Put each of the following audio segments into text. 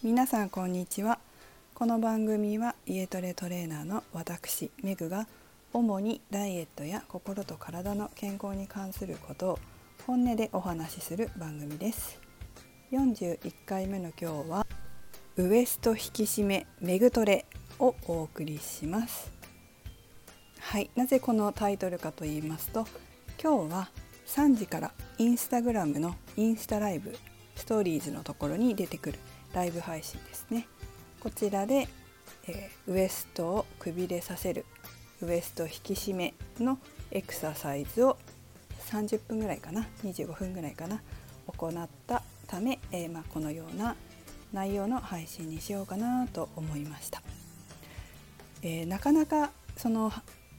皆さんこんにちは。この番組は家トレトレーナーの私メグが主にダイエットや心と体の健康に関することを本音でお話しする番組です。41回目の今日はウエスト引き締めメグトレをお送りします。はいなぜこのタイトルかと言いますと今日は3時からインスタグラムのインスタライブストーリーズのところに出てくるライブ配信ですね。こちらで、えー、ウエストをくびれさせるウエスト引き締めのエクササイズを30分ぐらいかな25分ぐらいかな行ったため、えー、まあ、このような内容の配信にしようかなと思いました、えー、なかなかその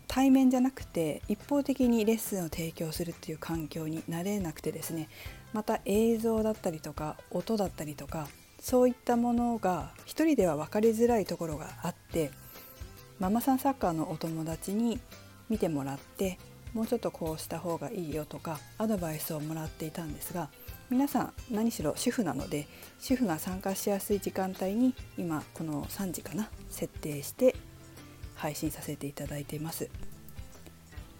対面じゃなくて一方的にレッスンを提供するっていう環境になれなくてですねまた映像だったりとか音だったりとかそういったものが一人では分かりづらいところがあってママさんサッカーのお友達に見てもらってもうちょっとこうした方がいいよとかアドバイスをもらっていたんですが皆さん何しろ主婦なので主婦が参加しやすい時間帯に今この3時かな設定して配信させていただいています。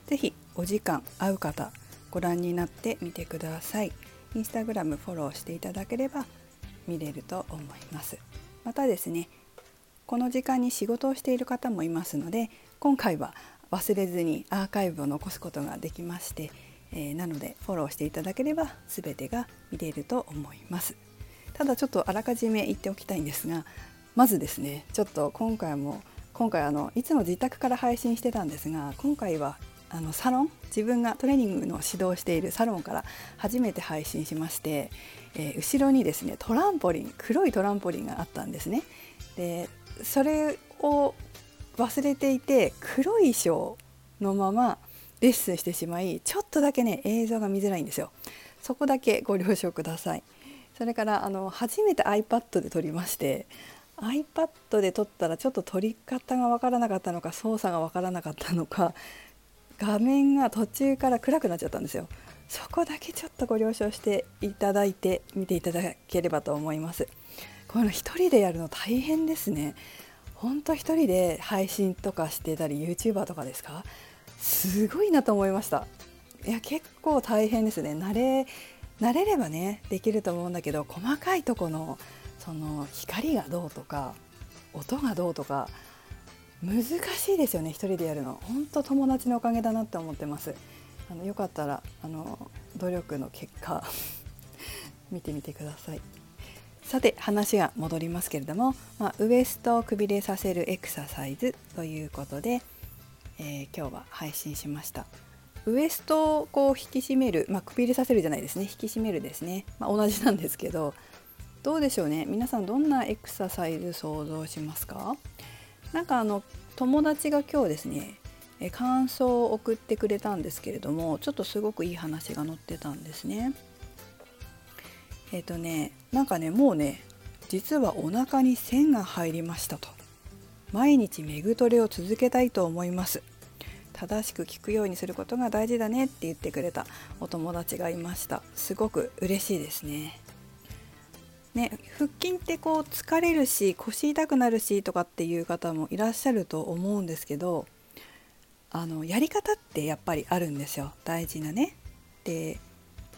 ぜひお時間合う方ご覧になってみてください。インスタグラムフォローしていただければ見れると思います。またですねこの時間に仕事をしている方もいますので今回は忘れずにアーカイブを残すことができまして、えー、なのでフォローしていただければ全てが見れると思います。ただちょっとあらかじめ言っておきたいんですがまずですねちょっと今回も今回あのいつも自宅から配信してたんですが今回はあのサロン自分がトレーニングの指導しているサロンから初めて配信しまして、えー、後ろにですねトランポリン黒いトランポリンがあったんですね。でそれを忘れていて黒い衣装のままレッスンしてしまいちょっとだけね映像が見づらいんですよ。そこだけご了承ください。それからあの初めて iPad で撮りまして iPad で撮ったらちょっと撮り方が分からなかったのか操作が分からなかったのか画面が途中から暗くなっちゃったんですよ。そこだけちょっとご了承していただいて見ていただければと思います。この一人でやるの大変ですね。ほんと一人で配信とかしてたり YouTuber とかですか？すごいなと思いました。いや結構大変ですね。慣れ慣れればねできると思うんだけど細かいとこのその光がどうとか音がどうとか難しいですよね一人でやるの。本当友達のおかげだなって思ってます。あのよかったらあの努力の結果 見てみてください。さて話が戻りますけれども、まあ、ウエストをくびれさせるエクササイズということで、えー、今日は配信しました。ウエストをこう引き締める、まあ、くびれさせるじゃないですね。引き締めるですね、まあ、同じなんですけどどうでしょうね。皆さんどんなエクササイズ想像しますか？なんかあの友達が今日ですね感想を送ってくれたんですけれどもちょっとすごくいい話が載ってたんですね。えっ、ー、とねなんかねもうね実はお腹に線が入りましたと。毎日メグトレを続けたいと思います。正しく聞くようにすることが大事だねって言ってくれたお友達がいました。すごく嬉しいですね。ね、腹筋ってこう疲れるし腰痛くなるしとかっていう方もいらっしゃると思うんですけどあのやり方ってやっぱりあるんですよ大事なね。で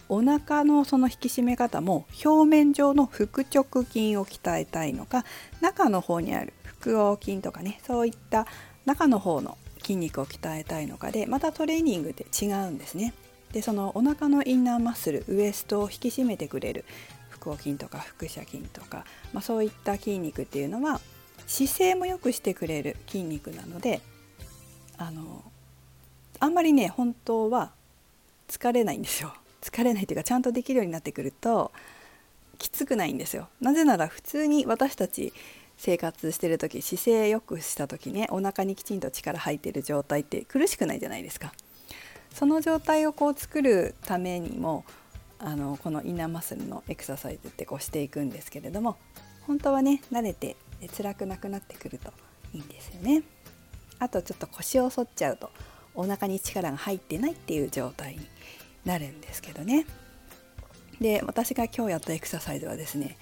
お腹のその引き締め方も表面上の腹直筋を鍛えたいのか中の方にある腹横筋とかねそういった中の方の筋肉を鍛えたいのかでまたトレーニングで違うんですね。でそのお腹のインナーマッスルウエストを引き締めてくれる横筋とか腹斜筋とか、まあ、そういった筋肉っていうのは姿勢も良くしてくれる筋肉なのであのあんまりね本当は疲れないんですよ。疲れないっていうかちゃんとできるようになってくるときつくないんですよ。なぜなら普通に私たち生活してる時姿勢良くした時ねお腹にきちんと力入ってる状態って苦しくないじゃないですか。その状態をこう作るためにもあのこのインナーマッスルのエクササイズってこうしていくんですけれども本当はね慣れて辛くなくなってくるといいんですよね。あとちょっと腰を反っちゃうとお腹に力が入ってないっていう状態になるんですけどね。で私が今日やったエクササイズはですね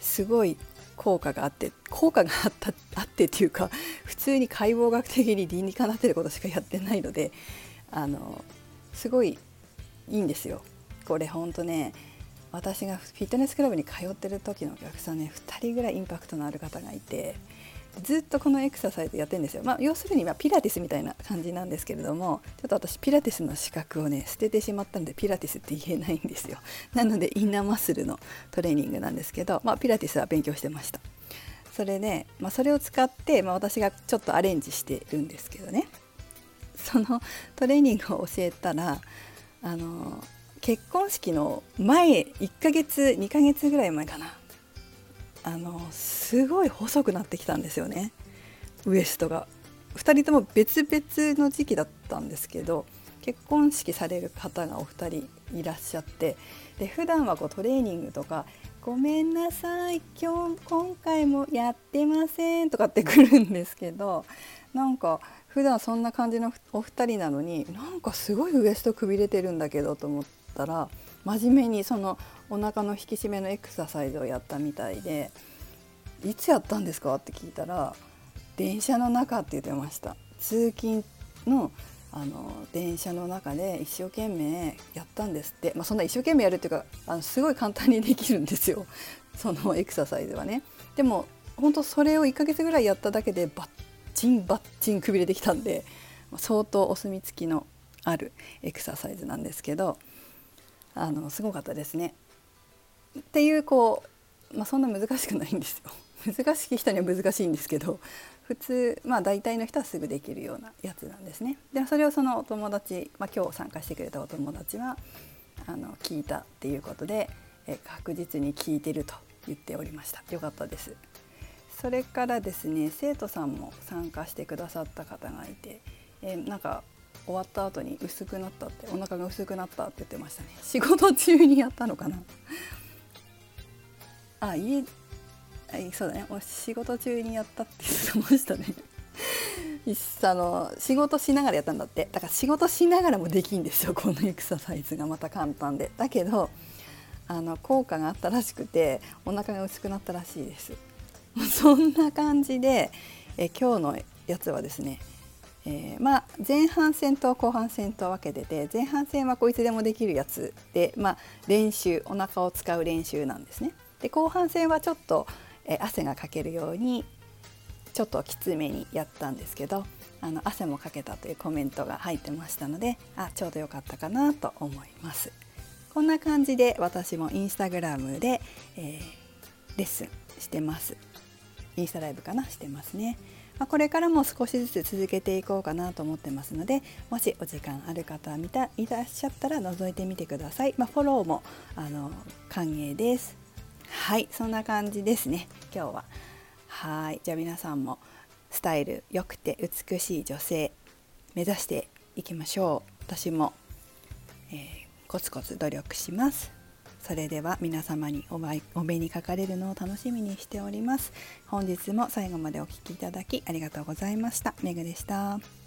すごい効果があって効果があったあってっていうか普通に解剖学的に理にかなってることしかやってないのであのすごいいいんですよ。これほんとね私がフィットネスクラブに通ってる時のお客さんね2人ぐらいインパクトのある方がいてずっとこのエクササイズやってるんですよ。まあ、要するにピラティスみたいな感じなんですけれどもちょっと私ピラティスの資格をね捨ててしまったんでピラティスって言えないんですよ。なのでインナーマッスルのトレーニングなんですけど、まあ、ピラティスは勉強してました。それで、まあ、それを使って、まあ、私がちょっとアレンジしてるんですけどねそのトレーニングを教えたらあの結婚式の前1ヶ月2ヶ月ぐらい前かな。あのすごい細くなってきたんですよね。ウエストが。2人とも別々の時期だったんですけど結婚式される方がお二人いらっしゃってで普段はこうトレーニングとか「ごめんなさい今日今回もやってません」とかって くるんですけどなんか普段そんな感じのお二人なのになんかすごいウエストくびれてるんだけどと思ってたら真面目にそのお腹の引き締めのエクササイズをやったみたいで「いつやったんですか?」って聞いたら「電車の中」って言ってました通勤のあの電車の中で一生懸命やったんですって、まあ、そんな一生懸命やるっていうかあのすごい簡単にできるんですよ そのエクササイズはね。でも本当それを1ヶ月ぐらいやっただけでバッチンバッチンくびれてきたんで相当お墨付きのあるエクササイズなんですけどあのすごかったですね。っていうこう、まあ、そんな難しくないんですよ。難しい人には難しいんですけど普通まあ大体の人はすぐできるようなやつなんですね。でそれをそのお友達、まあ、今日参加してくれたお友達はあの聞いたっていうことでえ確実に聞いてると言っておりました。よかったです。それからですね生徒さんも参加してくださった方がいて、え、なんか終わった後に薄くなったってお腹が薄くなったって言ってましたね。仕事中にやったのかな？あ家あそうだね。お仕事中にやったって言ってましたね。あの仕事しながらやったんだって。だから仕事しながらもできんですよ。このエクササイズがまた簡単で。だけどあの効果があったらしくてお腹が薄くなったらしいです。そんな感じでえ今日のやつはですねえー、まあ、前半戦と後半戦と分けてて前半戦はこいつでもできるやつで、まあ、練習お腹を使う練習なんですね。で後半戦はちょっと、えー、汗がかけるようにちょっときつめにやったんですけどあの汗もかけたというコメントが入ってましたのであちょうどよかったかなと思います。こんな感じで私もインスタグラムで、えー、レッスンしてます。インスタライブかなしてますね。まあ、これからも少しずつ続けていこうかなと思ってますのでもしお時間ある方見たいらっしゃったら覗いてみてください、まあ、フォローもあの歓迎です。はいそんな感じですね。今日は。はい。じゃあ皆さんもスタイル良くて美しい女性目指していきましょう。私も、えー、コツコツ努力します。それでは皆様にお目にかかれるのを楽しみにしております。本日も最後までお聴きいただきありがとうございました。めぐでした。